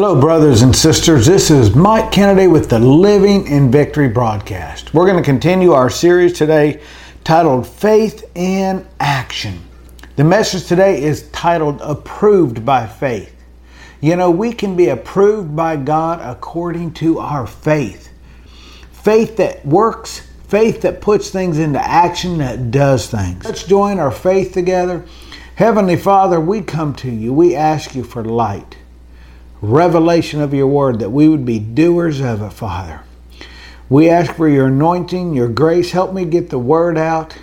Hello, brothers and sisters. This is Mike Kennedy with the Living in Victory broadcast. We're going to continue our series today titled Faith in Action. The message today is titled Approved by Faith. You know, we can be approved by God according to our faith. Faith that works, faith that puts things into action, that does things. Let's join our faith together. Heavenly Father, we come to you. We ask you for light revelation of your word, that we would be doers of it, Father. We ask for your anointing, your grace. Help me get the word out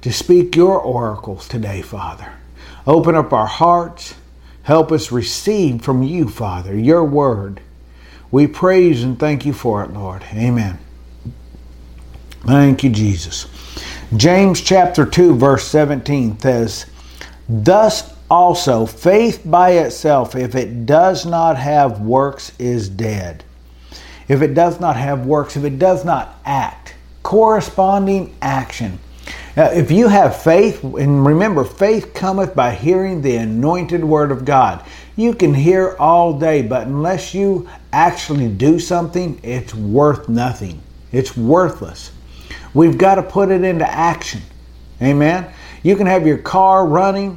to speak your oracles today, Father. Open up our hearts. Help us receive from you, Father, your word. We praise and thank you for it, Lord. Amen. Thank you, Jesus. James chapter 2, verse 17 says, Thus also, faith by itself, if it does not have works, is dead. If it does not have works, if it does not act, corresponding action. Now, if you have faith, and remember, faith cometh by hearing the anointed word of God. You can hear all day, but unless you actually do something, it's worth nothing. It's worthless. We've got to put it into action. Amen. You can have your car running,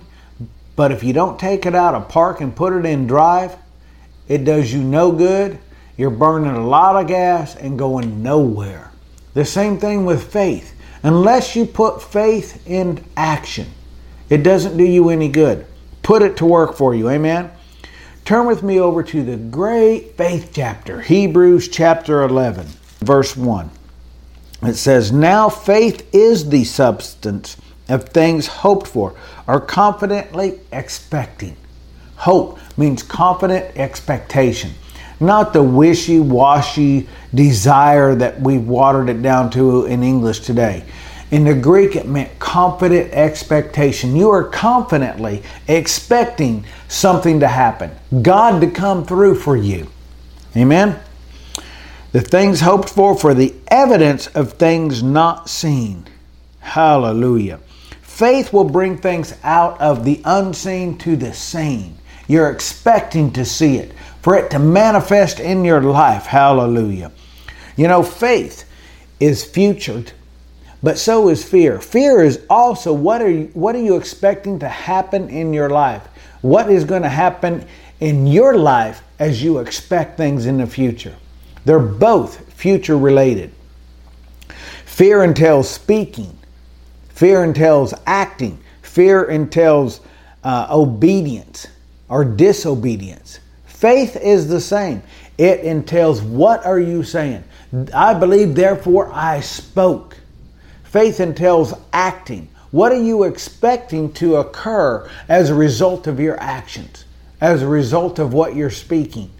but if you don't take it out of park and put it in drive, it does you no good. You're burning a lot of gas and going nowhere. The same thing with faith. Unless you put faith in action, it doesn't do you any good. Put it to work for you. Amen. Turn with me over to the great faith chapter, Hebrews chapter 11, verse 1. It says, Now faith is the substance of things hoped for or confidently expecting. Hope means confident expectation, not the wishy washy desire that we've watered it down to in English today. In the Greek, it meant confident expectation. You are confidently expecting something to happen, God to come through for you. Amen? The things hoped for, for the evidence of things not seen. Hallelujah. Faith will bring things out of the unseen to the seen. You're expecting to see it, for it to manifest in your life. Hallelujah. You know, faith is futured, but so is fear. Fear is also what are you, what are you expecting to happen in your life? What is going to happen in your life as you expect things in the future? They're both future related. Fear entails speaking. Fear entails acting. Fear entails uh, obedience or disobedience. Faith is the same. It entails what are you saying? I believe, therefore I spoke. Faith entails acting. What are you expecting to occur as a result of your actions, as a result of what you're speaking?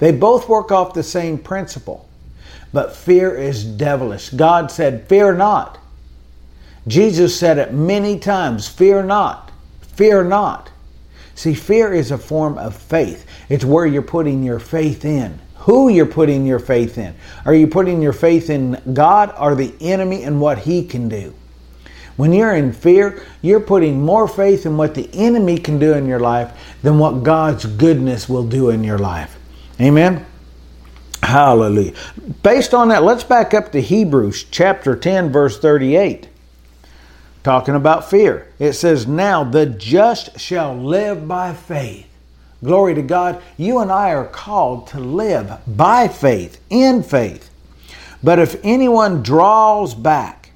They both work off the same principle. But fear is devilish. God said, Fear not. Jesus said it many times fear not, fear not. See, fear is a form of faith. It's where you're putting your faith in. Who you're putting your faith in. Are you putting your faith in God or the enemy and what he can do? When you're in fear, you're putting more faith in what the enemy can do in your life than what God's goodness will do in your life. Amen? Hallelujah. Based on that, let's back up to Hebrews chapter 10, verse 38 talking about fear. It says, Now the just shall live by faith. Glory to God. You and I are called to live by faith, in faith. But if anyone draws back,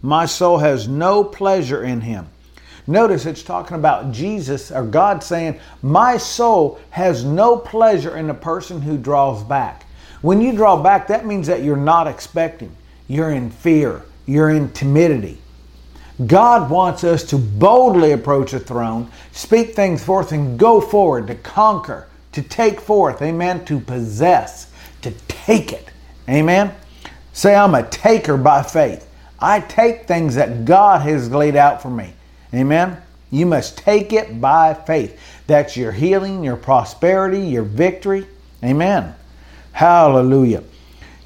my soul has no pleasure in him. Notice it's talking about Jesus or God saying, My soul has no pleasure in the person who draws back. When you draw back, that means that you're not expecting. You're in fear. You're in timidity. God wants us to boldly approach the throne, speak things forth, and go forward to conquer, to take forth, amen, to possess, to take it. Amen. Say, I'm a taker by faith. I take things that God has laid out for me. Amen. You must take it by faith. That's your healing, your prosperity, your victory. Amen. Hallelujah.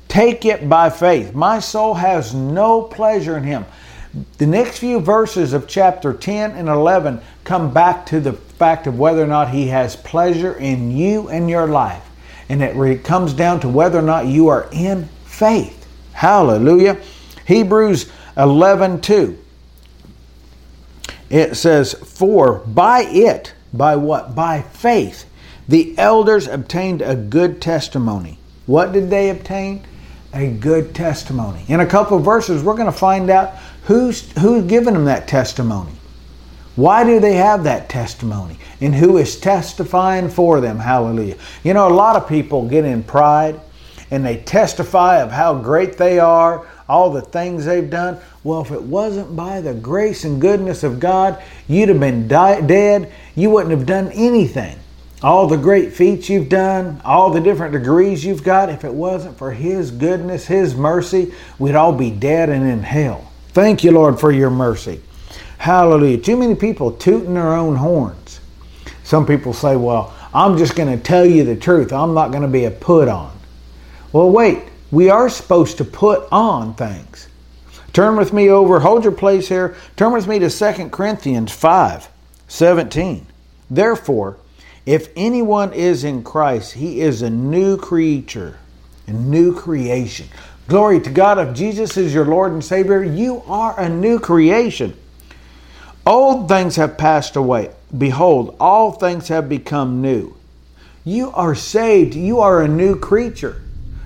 Take it by faith. My soul has no pleasure in him. The next few verses of chapter 10 and 11 come back to the fact of whether or not He has pleasure in you and your life. And it comes down to whether or not you are in faith. Hallelujah. Hebrews 11 2. It says, For by it, by what? By faith, the elders obtained a good testimony. What did they obtain? A good testimony. In a couple verses, we're going to find out who's, who's given them that testimony. Why do they have that testimony? And who is testifying for them? Hallelujah. You know, a lot of people get in pride and they testify of how great they are, all the things they've done. Well, if it wasn't by the grace and goodness of God, you'd have been di- dead. You wouldn't have done anything. All the great feats you've done, all the different degrees you've got, if it wasn't for His goodness, His mercy, we'd all be dead and in hell. Thank you, Lord, for your mercy. Hallelujah. Too many people tooting their own horns. Some people say, well, I'm just going to tell you the truth. I'm not going to be a put on. Well, wait. We are supposed to put on things. Turn with me over, hold your place here. Turn with me to 2 Corinthians 5 17. Therefore, if anyone is in Christ, he is a new creature, a new creation. Glory to God. If Jesus is your Lord and Savior, you are a new creation. Old things have passed away. Behold, all things have become new. You are saved. You are a new creature.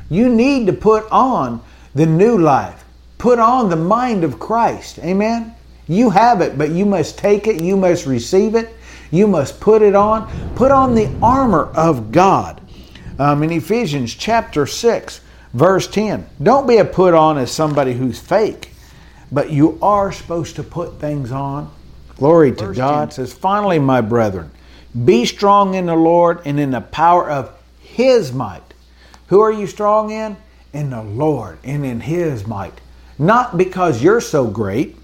You need to put on the new life. Put on the mind of Christ. Amen. You have it, but you must take it. You must receive it. You must put it on. Put on the armor of God. Um, in Ephesians chapter 6, verse 10. Don't be a put on as somebody who's fake, but you are supposed to put things on. Glory to God. 10. says, finally, my brethren, be strong in the Lord and in the power of his might. Who are you strong in? In the Lord and in His might. Not because you're so great,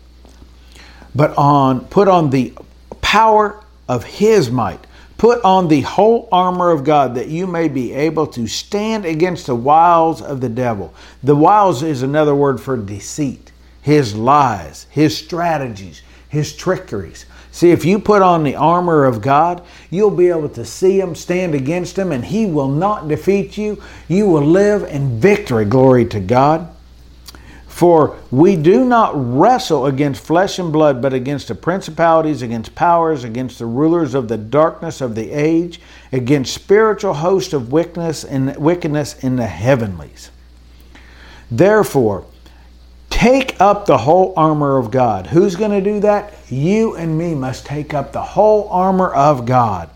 but on put on the power of His might. Put on the whole armor of God that you may be able to stand against the wiles of the devil. The wiles is another word for deceit, his lies, his strategies, his trickeries. See, if you put on the armor of God, you'll be able to see him, stand against him, and he will not defeat you. You will live in victory. Glory to God. For we do not wrestle against flesh and blood, but against the principalities, against powers, against the rulers of the darkness of the age, against spiritual hosts of wickedness in, wickedness in the heavenlies. Therefore, Take up the whole armor of God. Who's going to do that? You and me must take up the whole armor of God,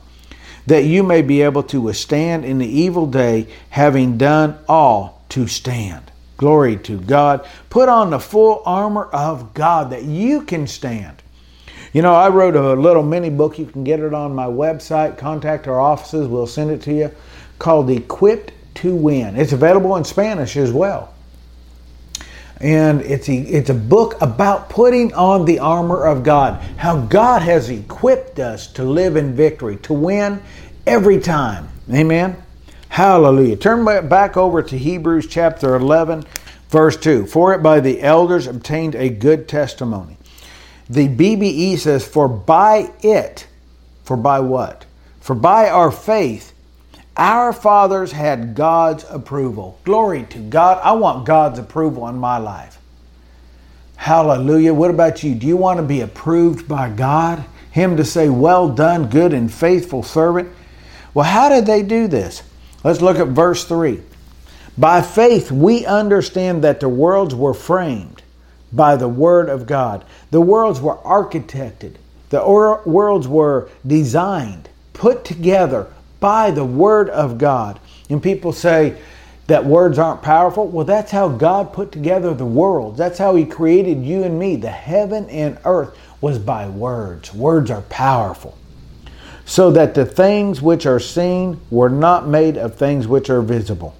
that you may be able to withstand in the evil day, having done all to stand. Glory to God. Put on the full armor of God that you can stand. You know, I wrote a little mini book. You can get it on my website. Contact our offices, we'll send it to you, called Equipped to Win. It's available in Spanish as well and it's a, it's a book about putting on the armor of God, how God has equipped us to live in victory, to win every time. Amen. Hallelujah. Turn back over to Hebrews chapter 11, verse 2. For it by the elders obtained a good testimony. The BBE says, For by it, for by what? For by our faith, our fathers had God's approval. Glory to God. I want God's approval in my life. Hallelujah. What about you? Do you want to be approved by God? Him to say, Well done, good and faithful servant? Well, how did they do this? Let's look at verse 3. By faith, we understand that the worlds were framed by the Word of God. The worlds were architected, the worlds were designed, put together by the Word of God. And people say that words aren't powerful. Well, that's how God put together the world. That's how He created you and me. The heaven and earth was by words. Words are powerful. So that the things which are seen were not made of things which are visible.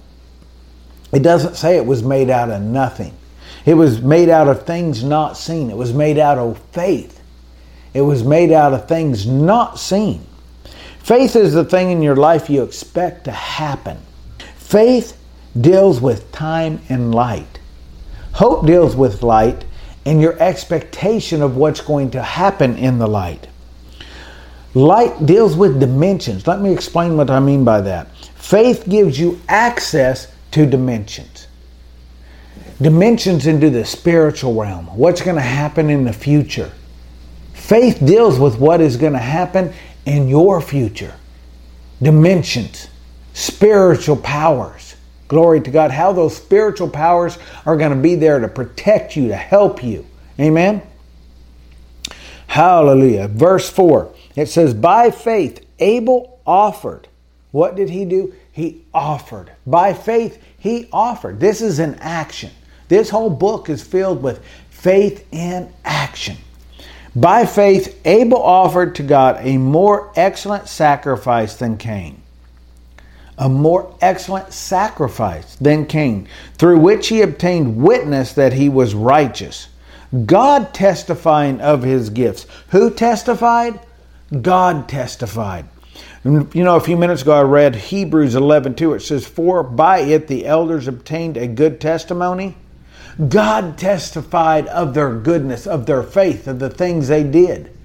It doesn't say it was made out of nothing. It was made out of things not seen. It was made out of faith. It was made out of things not seen. Faith is the thing in your life you expect to happen. Faith deals with time and light. Hope deals with light and your expectation of what's going to happen in the light. Light deals with dimensions. Let me explain what I mean by that. Faith gives you access to dimensions. Dimensions into the spiritual realm. What's going to happen in the future. Faith deals with what is going to happen in your future. Dimensions, spiritual powers. Glory to God. How those spiritual powers are going to be there to protect you, to help you. Amen. Hallelujah. Verse 4 it says, By faith, Abel offered. What did he do? He offered. By faith, he offered. This is an action. This whole book is filled with faith in action. By faith, Abel offered to God a more excellent sacrifice than Cain. A more excellent sacrifice than Cain, through which he obtained witness that he was righteous God testifying of his gifts. Who testified? God testified. You know, a few minutes ago I read Hebrews 11 2. It says, For by it the elders obtained a good testimony. God testified of their goodness, of their faith, of the things they did.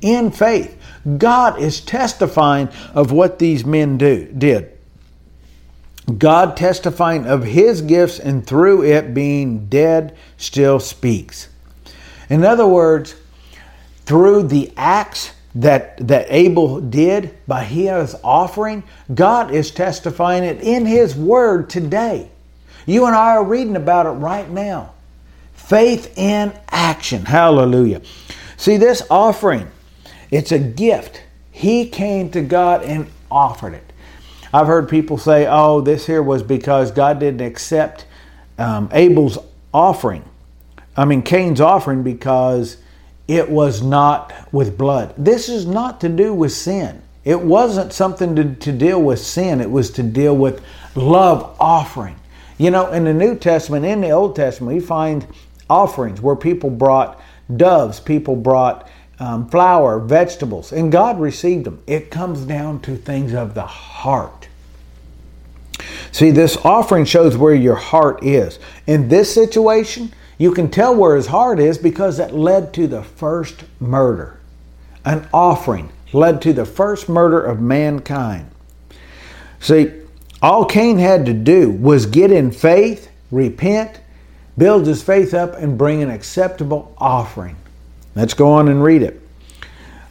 In faith, God is testifying of what these men do, did. God testifying of his gifts and through it being dead still speaks. In other words, through the acts that, that Abel did by his offering, God is testifying it in his word today. You and I are reading about it right now. Faith in action. Hallelujah. See, this offering, it's a gift. He came to God and offered it. I've heard people say, oh, this here was because God didn't accept um, Abel's offering. I mean, Cain's offering because it was not with blood. This is not to do with sin. It wasn't something to, to deal with sin, it was to deal with love offering. You know, in the New Testament, in the Old Testament, we find offerings where people brought doves, people brought um, flour, vegetables, and God received them. It comes down to things of the heart. See, this offering shows where your heart is. In this situation, you can tell where his heart is because it led to the first murder. An offering led to the first murder of mankind. See, all Cain had to do was get in faith, repent, build his faith up, and bring an acceptable offering. Let's go on and read it.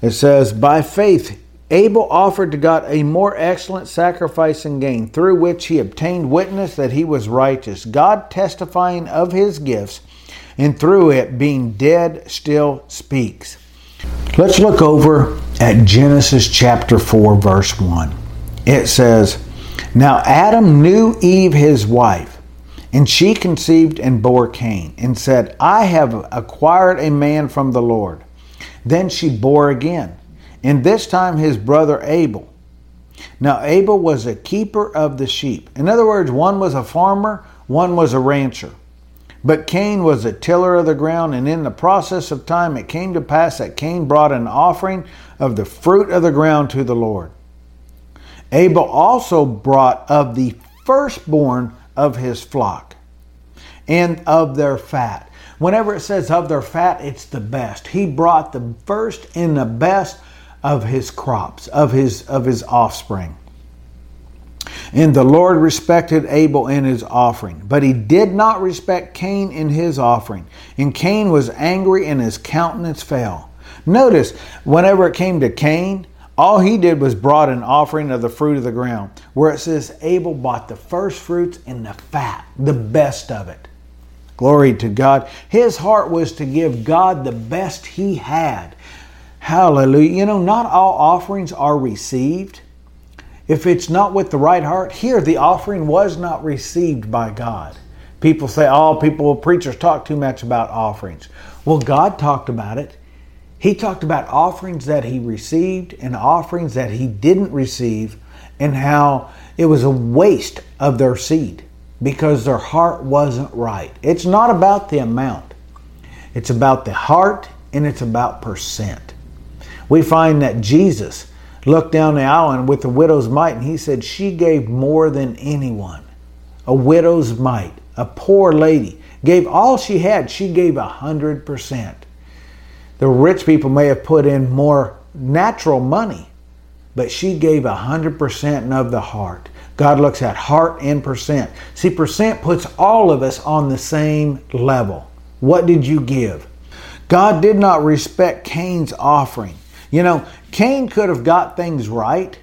It says, By faith, Abel offered to God a more excellent sacrifice and Cain, through which he obtained witness that he was righteous, God testifying of his gifts and through it, being dead, still speaks. Let's look over at Genesis chapter 4, verse 1. It says, Now Adam knew Eve his wife, and she conceived and bore Cain, and said, I have acquired a man from the Lord. Then she bore again, and this time his brother Abel. Now Abel was a keeper of the sheep. In other words, one was a farmer, one was a rancher. But Cain was a tiller of the ground, and in the process of time it came to pass that Cain brought an offering of the fruit of the ground to the Lord. Abel also brought of the firstborn of his flock and of their fat. Whenever it says of their fat, it's the best. He brought the first and the best of his crops, of his of his offspring. And the Lord respected Abel in his offering, but he did not respect Cain in his offering. And Cain was angry and his countenance fell. Notice, whenever it came to Cain, all he did was brought an offering of the fruit of the ground, where it says Abel bought the first fruits and the fat, the best of it. Glory to God. His heart was to give God the best he had. Hallelujah. You know, not all offerings are received if it's not with the right heart, here the offering was not received by God. People say, oh, people, preachers talk too much about offerings. Well, God talked about it. He talked about offerings that he received and offerings that he didn't receive, and how it was a waste of their seed because their heart wasn't right. It's not about the amount, it's about the heart and it's about percent. We find that Jesus looked down the aisle and with the widow's mite, and he said she gave more than anyone. A widow's mite, a poor lady, gave all she had. She gave a hundred percent. The rich people may have put in more natural money, but she gave a hundred percent of the heart. God looks at heart and percent. See, percent puts all of us on the same level. What did you give? God did not respect Cain's offering. You know, Cain could have got things right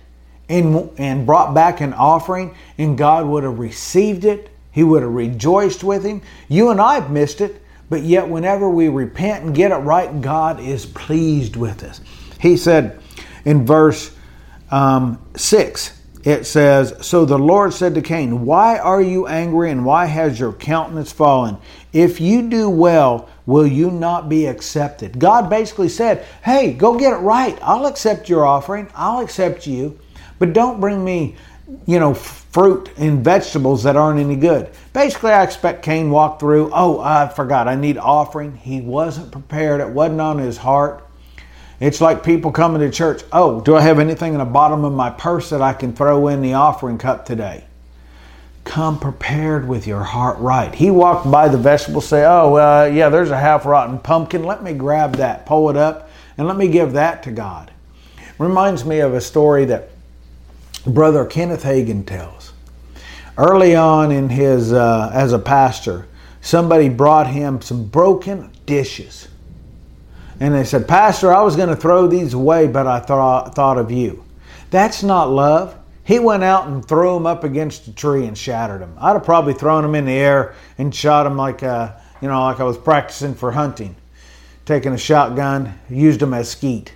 and, and brought back an offering, and God would have received it. He would have rejoiced with him. You and I have missed it, but yet whenever we repent and get it right, God is pleased with us. He said in verse um, 6, it says, So the Lord said to Cain, Why are you angry and why has your countenance fallen? If you do well, will you not be accepted? God basically said, Hey, go get it right. I'll accept your offering. I'll accept you. But don't bring me, you know, fruit and vegetables that aren't any good. Basically, I expect Cain walked through, Oh, I forgot, I need offering. He wasn't prepared, it wasn't on his heart. It's like people coming to church. Oh, do I have anything in the bottom of my purse that I can throw in the offering cup today? Come prepared with your heart right. He walked by the vegetables, say, Oh, uh, yeah, there's a half rotten pumpkin. Let me grab that, pull it up, and let me give that to God. Reminds me of a story that Brother Kenneth Hagin tells. Early on in his, uh, as a pastor, somebody brought him some broken dishes and they said, Pastor, I was going to throw these away, but I thought of you. That's not love. He went out and threw them up against a tree and shattered them. I'd have probably thrown them in the air and shot them like, uh, you know, like I was practicing for hunting, taking a shotgun, used them as skeet.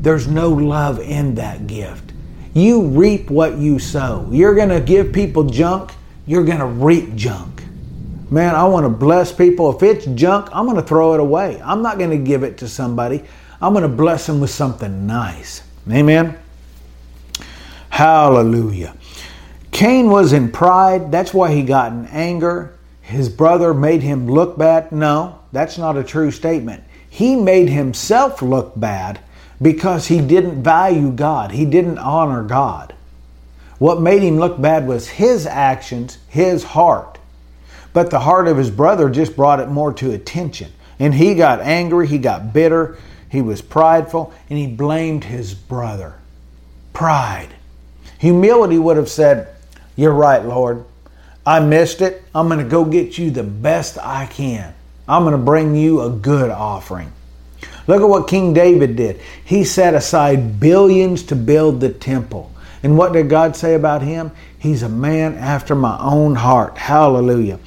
There's no love in that gift. You reap what you sow. You're going to give people junk, you're going to reap junk. Man, I want to bless people. If it's junk, I'm going to throw it away. I'm not going to give it to somebody. I'm going to bless them with something nice. Amen. Hallelujah. Cain was in pride. That's why he got in anger. His brother made him look bad. No, that's not a true statement. He made himself look bad because he didn't value God, he didn't honor God. What made him look bad was his actions, his heart. But the heart of his brother just brought it more to attention. And he got angry, he got bitter, he was prideful, and he blamed his brother. Pride. Humility would have said, You're right, Lord. I missed it. I'm going to go get you the best I can. I'm going to bring you a good offering. Look at what King David did. He set aside billions to build the temple. And what did God say about him? He's a man after my own heart. Hallelujah.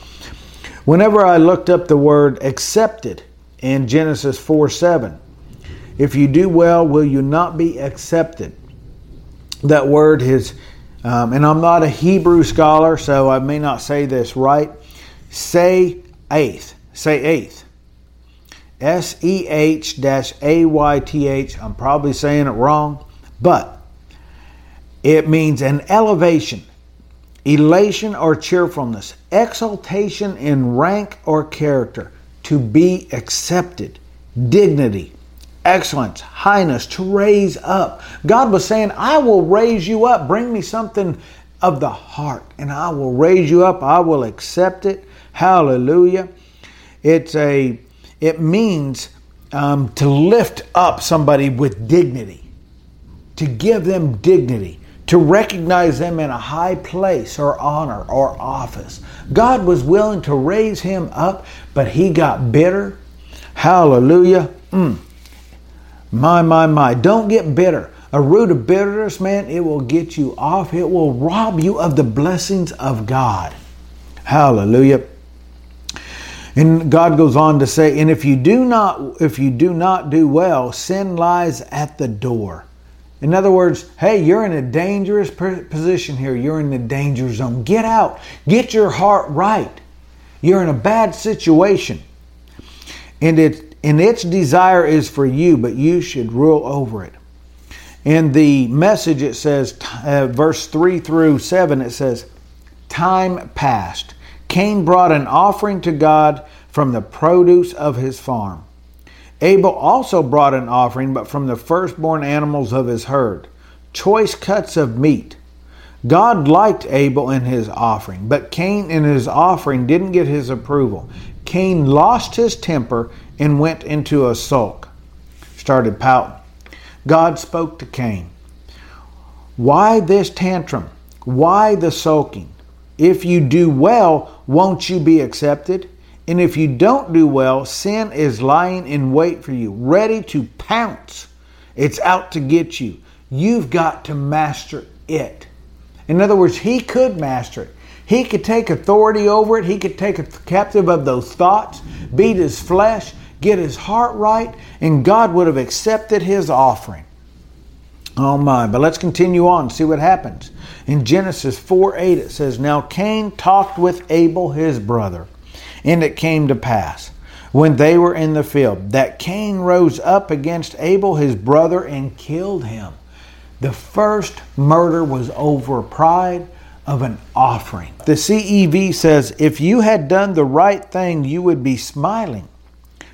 Whenever I looked up the word accepted in Genesis 4 7, if you do well, will you not be accepted? That word is, um, and I'm not a Hebrew scholar, so I may not say this right. Say eighth. Say eighth. S E H A Y T H. I'm probably saying it wrong, but it means an elevation, elation or cheerfulness, exaltation in rank or character, to be accepted, dignity, excellence, highness, to raise up. God was saying, I will raise you up. Bring me something of the heart, and I will raise you up. I will accept it. Hallelujah. It's a it means um, to lift up somebody with dignity, to give them dignity to recognize them in a high place or honor or office. God was willing to raise him up, but he got bitter. Hallelujah. Mm. My, my, my. Don't get bitter. A root of bitterness, man, it will get you off. It will rob you of the blessings of God. Hallelujah. And God goes on to say, and if you do not if you do not do well, sin lies at the door. In other words, hey, you're in a dangerous position here. You're in the danger zone. Get out. Get your heart right. You're in a bad situation. And it and its desire is for you, but you should rule over it. In the message, it says, uh, verse 3 through 7, it says, Time passed. Cain brought an offering to God from the produce of his farm. Abel also brought an offering, but from the firstborn animals of his herd, choice cuts of meat. God liked Abel in his offering, but Cain in his offering didn't get his approval. Cain lost his temper and went into a sulk, started pouting. God spoke to Cain. Why this tantrum? Why the sulking? If you do well, won't you be accepted? And if you don't do well, sin is lying in wait for you, ready to pounce. It's out to get you. You've got to master it. In other words, he could master it. He could take authority over it. He could take a captive of those thoughts, beat his flesh, get his heart right, and God would have accepted his offering. Oh my, but let's continue on, see what happens. In Genesis 4 8, it says, Now Cain talked with Abel his brother, and it came to pass, when they were in the field, that Cain rose up against Abel his brother and killed him. The first murder was over pride of an offering. The CEV says, If you had done the right thing, you would be smiling.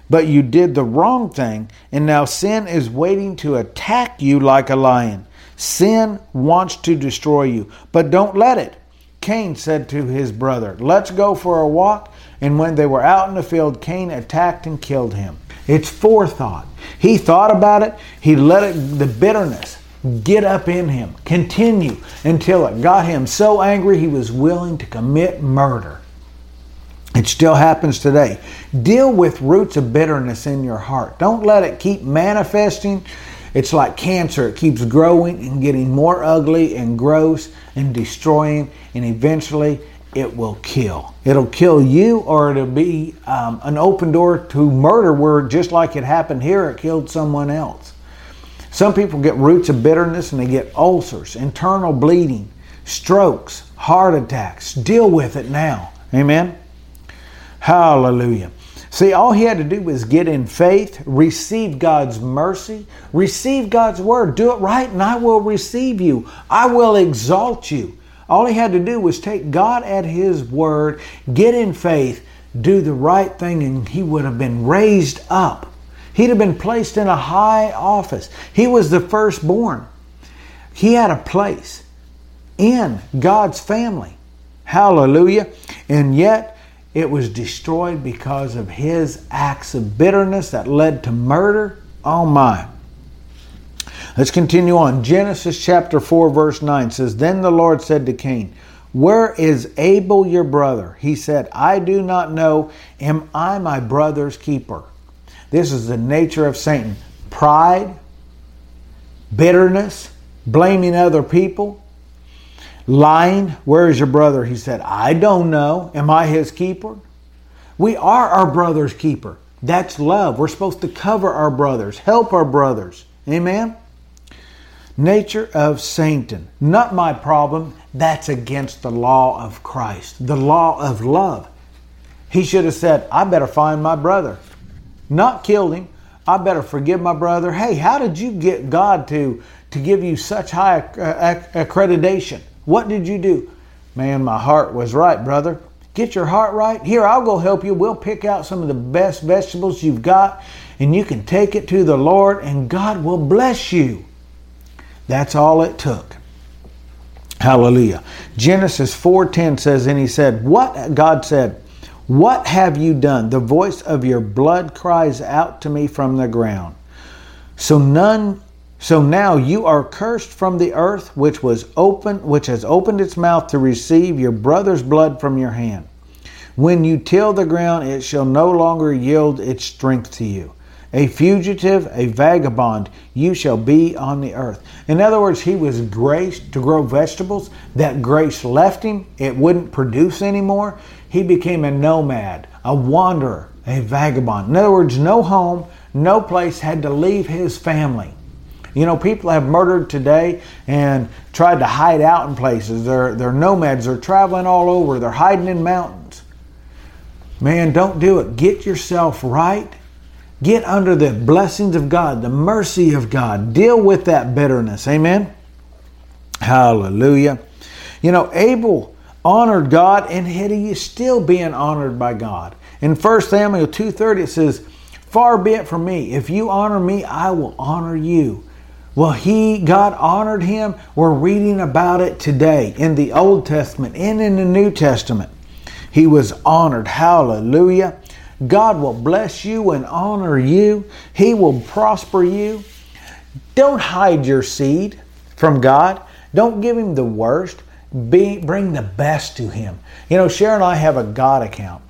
But you did the wrong thing, and now sin is waiting to attack you like a lion. Sin wants to destroy you, but don't let it. Cain said to his brother, Let's go for a walk. And when they were out in the field, Cain attacked and killed him. It's forethought. He thought about it, he let it, the bitterness get up in him, continue until it got him so angry he was willing to commit murder. It still happens today. Deal with roots of bitterness in your heart. Don't let it keep manifesting. It's like cancer, it keeps growing and getting more ugly and gross and destroying, and eventually it will kill. It'll kill you, or it'll be um, an open door to murder, where just like it happened here, it killed someone else. Some people get roots of bitterness and they get ulcers, internal bleeding, strokes, heart attacks. Deal with it now. Amen. Hallelujah. See, all he had to do was get in faith, receive God's mercy, receive God's word. Do it right, and I will receive you. I will exalt you. All he had to do was take God at his word, get in faith, do the right thing, and he would have been raised up. He'd have been placed in a high office. He was the firstborn. He had a place in God's family. Hallelujah. And yet, it was destroyed because of his acts of bitterness that led to murder. Oh my. Let's continue on. Genesis chapter 4, verse 9 says, Then the Lord said to Cain, Where is Abel your brother? He said, I do not know. Am I my brother's keeper? This is the nature of Satan pride, bitterness, blaming other people, Lying, where is your brother? He said, I don't know. Am I his keeper? We are our brother's keeper. That's love. We're supposed to cover our brothers, help our brothers. Amen? Nature of Satan. Not my problem. That's against the law of Christ, the law of love. He should have said, I better find my brother. Not killed him. I better forgive my brother. Hey, how did you get God to, to give you such high uh, accreditation? What did you do? Man, my heart was right, brother. Get your heart right. Here, I'll go help you. We'll pick out some of the best vegetables you've got, and you can take it to the Lord, and God will bless you. That's all it took. Hallelujah. Genesis 4:10 says, and he said, What God said, What have you done? The voice of your blood cries out to me from the ground. So none so now you are cursed from the earth which was open which has opened its mouth to receive your brother's blood from your hand. When you till the ground it shall no longer yield its strength to you. A fugitive, a vagabond, you shall be on the earth. In other words, he was graced to grow vegetables. That grace left him. It wouldn't produce anymore. He became a nomad, a wanderer, a vagabond. In other words, no home, no place, had to leave his family. You know, people have murdered today and tried to hide out in places. They're, they're nomads. They're traveling all over. They're hiding in mountains. Man, don't do it. Get yourself right. Get under the blessings of God, the mercy of God. Deal with that bitterness. Amen. Hallelujah. You know, Abel honored God and he is still being honored by God. In 1 Samuel 2:30 it says, "Far be it from me, if you honor me, I will honor you." Well, he, God honored him. We're reading about it today in the Old Testament and in the New Testament. He was honored. Hallelujah. God will bless you and honor you. He will prosper you. Don't hide your seed from God. Don't give him the worst. be, bring the best to Him. You know, Sharon and I have a God account.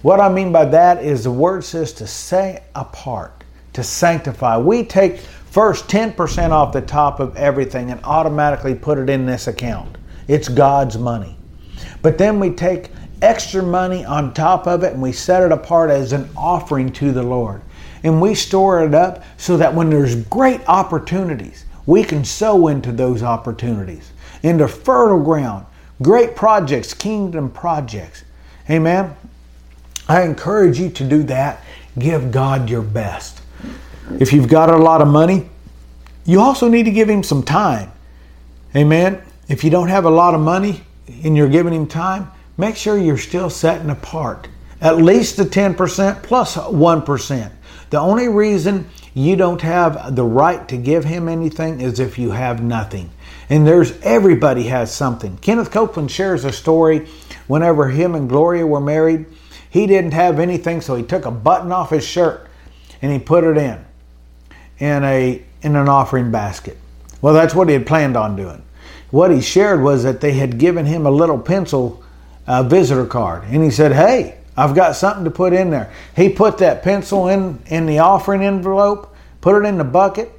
What I mean by that is the word says to set apart, to sanctify. We take first 10% off the top of everything and automatically put it in this account. It's God's money. But then we take extra money on top of it and we set it apart as an offering to the Lord. And we store it up so that when there's great opportunities, we can sow into those opportunities, into fertile ground, great projects, kingdom projects. Amen. I encourage you to do that. Give God your best. If you've got a lot of money, you also need to give Him some time. Amen. If you don't have a lot of money and you're giving Him time, make sure you're still setting apart at least the 10% plus 1. The only reason you don't have the right to give him anything is if you have nothing. And there's everybody has something. Kenneth Copeland shares a story whenever him and Gloria were married. He didn't have anything, so he took a button off his shirt and he put it in in a in an offering basket. Well, that's what he had planned on doing. What he shared was that they had given him a little pencil uh, visitor card, and he said, "Hey, I've got something to put in there." He put that pencil in in the offering envelope, put it in the bucket,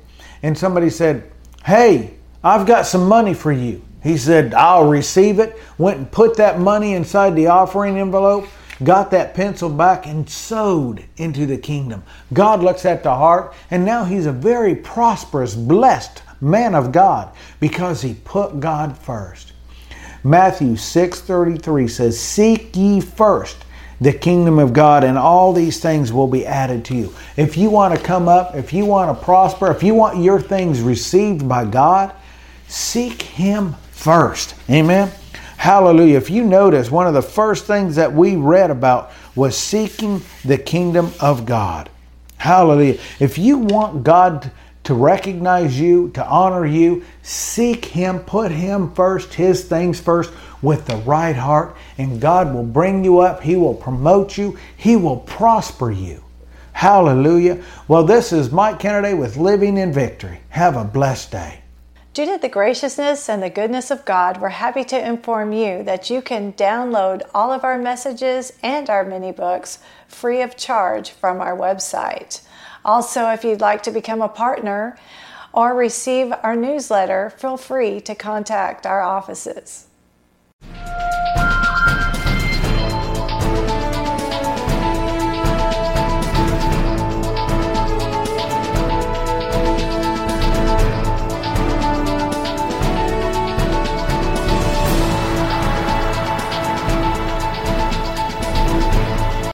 and somebody said, "Hey, I've got some money for you." He said, "I'll receive it." Went and put that money inside the offering envelope got that pencil back and sowed into the kingdom. God looks at the heart, and now he's a very prosperous, blessed man of God because he put God first. Matthew 6:33 says, "Seek ye first the kingdom of God, and all these things will be added to you." If you want to come up, if you want to prosper, if you want your things received by God, seek him first. Amen. Hallelujah. If you notice, one of the first things that we read about was seeking the kingdom of God. Hallelujah. If you want God to recognize you, to honor you, seek Him, put Him first, His things first, with the right heart, and God will bring you up. He will promote you, He will prosper you. Hallelujah. Well, this is Mike Kennedy with Living in Victory. Have a blessed day. Due to the graciousness and the goodness of God, we're happy to inform you that you can download all of our messages and our mini books free of charge from our website. Also, if you'd like to become a partner or receive our newsletter, feel free to contact our offices.